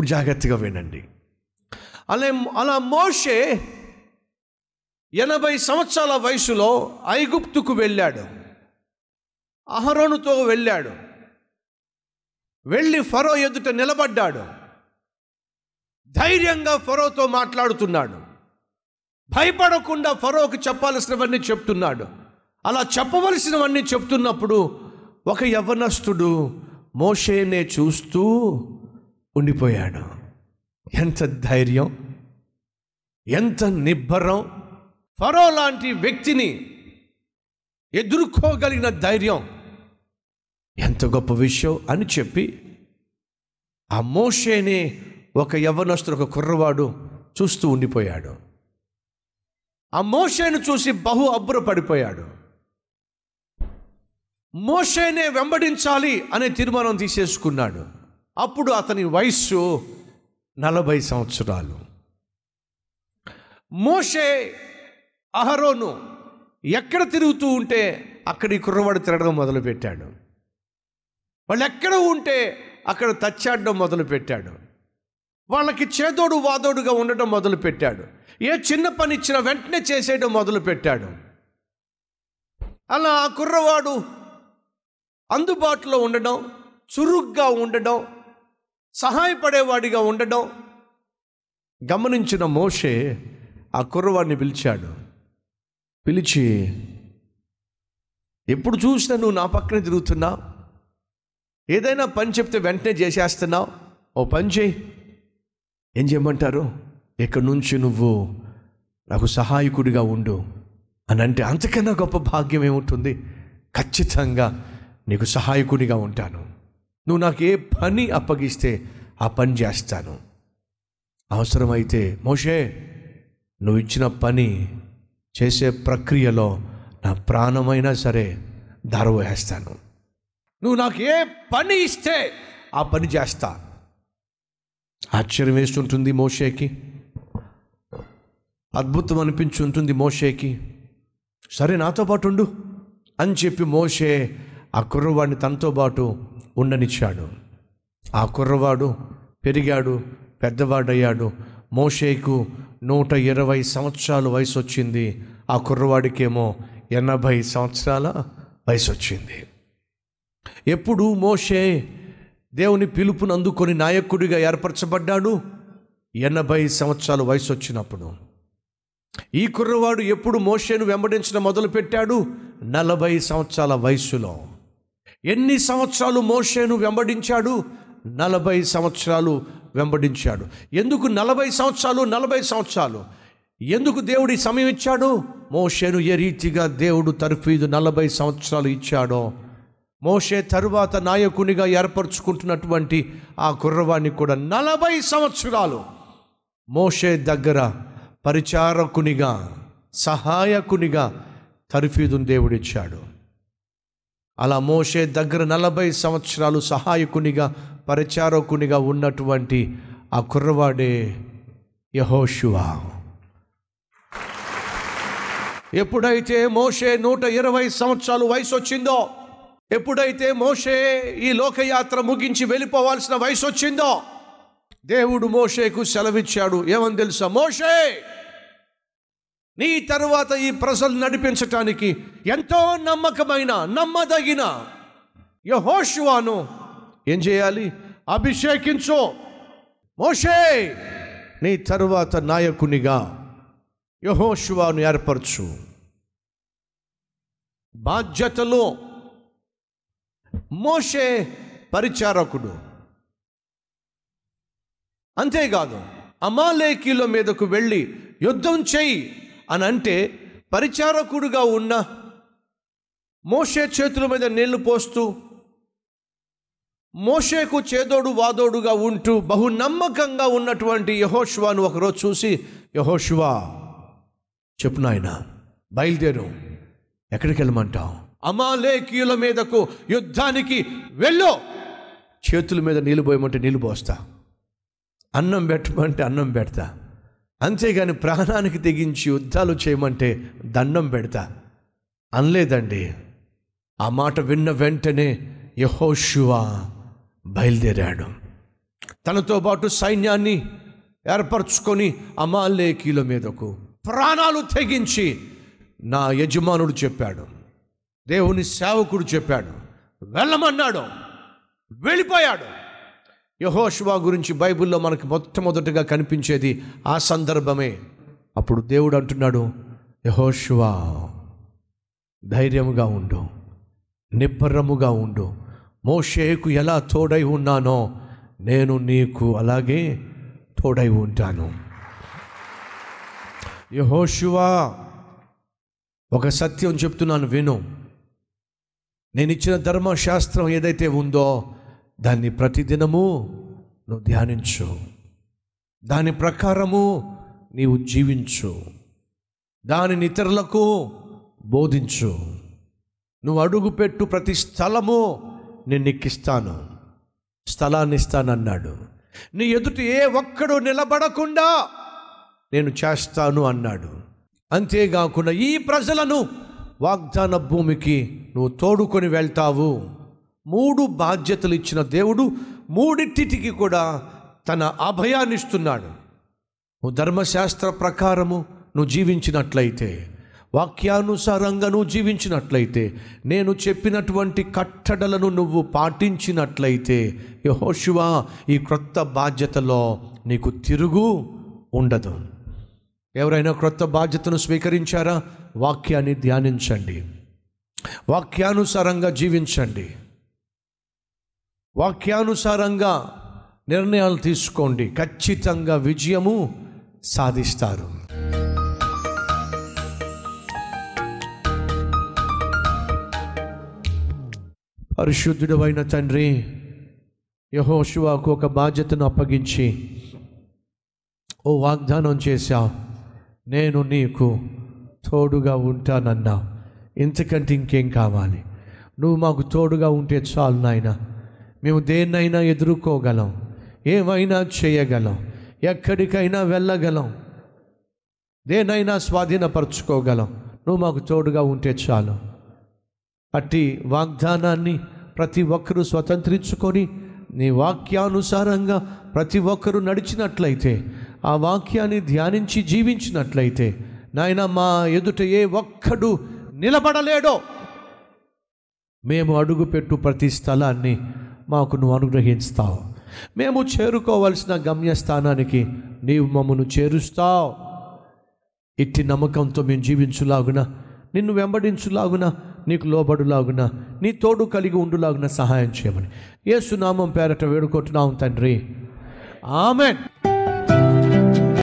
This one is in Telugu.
ఇప్పుడు జాగ్రత్తగా వినండి. అలా అలా మోషే ఎనభై సంవత్సరాల వయసులో ఐగుప్తుకు వెళ్ళాడు. అహరోనుతో వెళ్ళాడు. వెళ్ళి ఫరో ఎదుట నిలబడ్డాడు. ధైర్యంగా ఫరోతో మాట్లాడుతున్నాడు. భయపడకుండా ఫరోకు చెప్పాల్సినవన్నీ చెప్తున్నాడు. అలా చెప్పవలసినవన్నీ చెప్తున్నప్పుడు ఒక యవనస్తుడు మోషేనే చూస్తూ ఉండిపోయాడు. ఎంత ధైర్యం ఎంత నిబ్బరం. ఫరో లాంటి వ్యక్తిని ఎదుర్కోగలిగిన ధైర్యం. ఎంత గొప్ప విషయం అని చెప్పి ఆ మోషేనే ఒక యవ్వనస్తుడు ఒక కుర్రవాడు చూస్తూ ఉండిపోయాడు. ఆ మోషేను చూసి బహు అబ్బురపడిపోయాడు. మోషేనే వెంబడించాలి అనే తీర్మానం తీసేసుకున్నాడు. అప్పుడు అతని వయస్సు నలభై సంవత్సరాలు. మోషే అహరోను ఎక్కడ తిరుగుతూ ఉంటే అక్కడ ఈ కుర్రవాడు తిరగడం మొదలుపెట్టాడు. వాళ్ళు ఎక్కడ ఉంటే అక్కడ తచ్చాడడం మొదలుపెట్టాడు. వాళ్ళకి చేదోడు వాదోడుగా ఉండడం మొదలుపెట్టాడు. ఏ చిన్న పని ఇచ్చినా వెంటనే చేసేయడం మొదలుపెట్టాడు. అలా ఆ కుర్రవాడు అందుబాటులో ఉండడం చురుగ్గా ఉండడం సహాయపడేవాడిగా ఉండడం. గమనించిన మోషే ఆ కుర్రవాడిని పిలిచాడు. పిలిచి ఎప్పుడు చూసినా నువ్వు నా పక్కన తిరుగుతున్నావు? ఏదైనా పని చెప్తే వెంటనే చేసేస్తున్నావు? ఓ పని చేయి ఏం చేయమంటారు? ఇక్కడి నుంచి నువ్వు నాకు సహాయకుడిగా ఉండు? అని అంటే అంతకన్నా గొప్ప భాగ్యం ఏముంటుంది? ఖచ్చితంగా నీకు సహాయకుడిగా ఉంటాను. నువ్వు నాకు ఏ పని అప్పగిస్తే ఆ పని చేస్తాను. అవసరమైతే మోషే నువ్వు ఇచ్చిన పని చేసే ప్రక్రియలో నా ప్రాణమైనా సరే ధరవేస్తాను నువ్వు నాకు ఏ పని ఇస్తే ఆ పని చేస్తా. ఆశ్చర్యం వేస్తుంటుంది మోషేకి. అద్భుతం అనిపించుంటుంది మోషేకి. సరే నాతో పాటు ఉండు అని చెప్పి మోషే ఆ కుర్రవాడిని తనతో పాటు ఉండనిచ్చాడు. ఆ కుర్రవాడు పెరిగాడు పెద్దవాడయ్యాడు. మోషేకు నూట ఇరవై సంవత్సరాల వయసు వచ్చింది ఆ కుర్రవాడికేమో ఎనభై సంవత్సరాల వయసు వచ్చింది ఎప్పుడు మోషే దేవుని పిలుపును అందుకొని నాయకుడిగా ఏర్పరచబడ్డాడు? ఎనభై సంవత్సరాల వయసు వచ్చినప్పుడు ఈ కుర్రవాడు ఎప్పుడు మోషేను వెంబడించడం మొదలుపెట్టాడు? నలభై సంవత్సరాల వయసులో ఎన్ని సంవత్సరాలు మోషేను వెంబడించాడు? నలభై సంవత్సరాలు వెంబడించాడు. ఎందుకు నలభై సంవత్సరాలు? నలభై సంవత్సరాలు. ఎందుకు దేవుడి సమయం ఇచ్చాడు? మోషేను ఏ రీతిగా దేవుడు తర్ఫీదు నలభై సంవత్సరాలు ఇచ్చాడో. మోషే తరువాత నాయకునిగా ఏర్పరచుకుంటున్నటువంటి ఆ కుర్రవాణ్ణి కూడా నలభై సంవత్సరాలు మోషే దగ్గర పరిచారకునిగా సహాయకునిగా తర్ఫీదును దేవుడిచ్చాడు అలా మోషే దగ్గర నలభై సంవత్సరాలు సహాయకునిగా పరిచారకునిగా ఉన్నటువంటి ఆ కుర్రవాడే యహోషువా. ఎప్పుడైతే మోషే నూట ఇరవై సంవత్సరాలు వయసు వచ్చిందో ఎప్పుడైతే మోషే ఈ లోకయాత్ర ముగించి వెళ్ళిపోవాల్సిన వయసు వచ్చిందో దేవుడు మోషేకు సెలవిచ్చాడు. ఏమని తెలుసా? మోషే! నీ తరువాత ఈ ప్రజలు నడిపించటానికి ఎంతో నమ్మకమైన నమ్మదగిన యహోషువాను ఏం చేయాలి? అభిషేకించు. మోషే నీ తరువాత నాయకునిగా యహోషువాను ఏర్పరచు. బాధ్యతలు. మోషే పరిచారకుడు. అంతేకాదు అమాలేకీల మీదకు వెళ్ళి యుద్ధం చేయి. అని అంటే పరిచారకుడుగా ఉన్న మోషే చేతుల మీద నీళ్ళు పోస్తూ మోషేకు చేదోడు వాదోడుగా ఉంటూ బహు నమ్మకంగా ఉన్నటువంటి యహోషువాను ఒకరోజు చూసి యహోషువా చెప్పు నాయన బయలుదేరు. ఎక్కడికి వెళ్ళమంటావు? అమాలేకీయుల మీదకు యుద్ధానికి వెళ్ళు. చేతుల మీద నీళ్ళు పోయమంటే నీళ్ళు పోస్తా. అన్నం పెట్టమంటే అన్నం పెడతా. అంతేగాని ప్రాణానికి తెగించి యుద్ధాలు చేయమంటే దండం పెడతా. అనలేదండి. ఆ మాట విన్న వెంటనే యహోషువా బయలుదేరాడు. తనతో పాటు సైన్యాన్ని ఏర్పరచుకొని అమాలేకీల మీదకు ప్రాణాలు తెగించి నా యజమానుడు చెప్పాడు. దేవుని సేవకుడు చెప్పాడు. వెళ్ళమన్నాడు. వెళ్ళిపోయాడు. యహోష్వా గురించి బైబిల్లో మనకు మొట్టమొదటిగా కనిపించేది ఆ సందర్భమే. అప్పుడు దేవుడు అంటున్నాడు యహోష్వా ధైర్యముగా ఉండు నిబ్బరముగా ఉండు. మోషేకు ఎలా తోడై ఉన్నానో నేను నీకు అలాగే తోడై ఉంటాను. యహోషువా ఒక సత్యం చెప్తున్నాను విను. నేను ఇచ్చిన ధర్మశాస్త్రం ఏదైతే ఉందో దాన్ని ప్రతిదినము నువ్వు ధ్యానించు. దాని ప్రకారము నీవు జీవించు. దానిని ఇతరులకు బోధించు. నువ్వు అడుగుపెట్టు ప్రతి స్థలము నేను ఎక్కిస్తాను స్థలాన్ని ఇస్తానన్నాడు నీ ఎదుట ఏ ఒక్కడు నిలబడకుండా నేను చేస్తాను అన్నాడు. అంతేకాకుండా ఈ ప్రజలను వాగ్దాన భూమికి నువ్వు తోడుకొని వెళ్తావు. మూడు బాధ్యతలు ఇచ్చిన దేవుడు మూడింటికి కూడా తన అభయాన్ని ఇస్తున్నాడు నువ్వు ధర్మశాస్త్ర ప్రకారము నువ్వు జీవించినట్లయితే వాక్యానుసారంగా నువ్వు జీవించినట్లయితే నేను చెప్పినటువంటి కట్టడలను నువ్వు పాటించినట్లయితే యహోశివా ఈ క్రొత్త బాధ్యతలో నీకు తిరుగు ఉండదు. ఎవరైనా క్రొత్త బాధ్యతను స్వీకరించారా? వాక్యాన్ని ధ్యానించండి. వాక్యానుసారంగా జీవించండి. వాక్యానుసారంగా నిర్ణయాలు తీసుకోండి. ఖచ్చితంగా విజయము సాధిస్తారు. పరిశుద్ధుడైన తండ్రి యహోశివాకు ఒక బాధ్యతను అప్పగించి ఓ వాగ్దానం చేశావు నేను నీకు తోడుగా ఉంటానన్నా. ఇంతకంటే ఇంకేం కావాలి? నువ్వు మాకు తోడుగా ఉంటే చాలు నాయన. మేము దేన్నైనా ఎదుర్కోగలం. ఏమైనా చేయగలం. ఎక్కడికైనా వెళ్ళగలం. దేనైనా స్వాధీనపరచుకోగలం. నువ్వు మాకు తోడుగా ఉంటే చాలు. అట్టి వాగ్దానాన్ని ప్రతి ఒక్కరూ స్వతంత్రించుకొని నీ వాక్యానుసారంగా ప్రతి ఒక్కరూ నడిచినట్లయితే ఆ వాక్యాన్ని ధ్యానించి జీవించినట్లయితే నాయన మా ఎదుట ఏ ఒక్కడు నిలబడలేడో. మేము అడుగుపెట్టు ప్రతి స్థలాన్ని మాకు నువ్వు అనుగ్రహిస్తావు మేము చేరుకోవలసిన గమ్యస్థానానికి నీవు మమ్మను చేరుస్తావు. ఇట్టి నమ్మకంతో మేము జీవించులాగున నిన్ను వెంబడించులాగున నీకు లోబడులాగున నీ తోడు కలిగి ఉండులాగున సహాయం చేయమని. ఏసునామం పేరట వేడుకుంటున్నాం తండ్రి. ఆమెన్.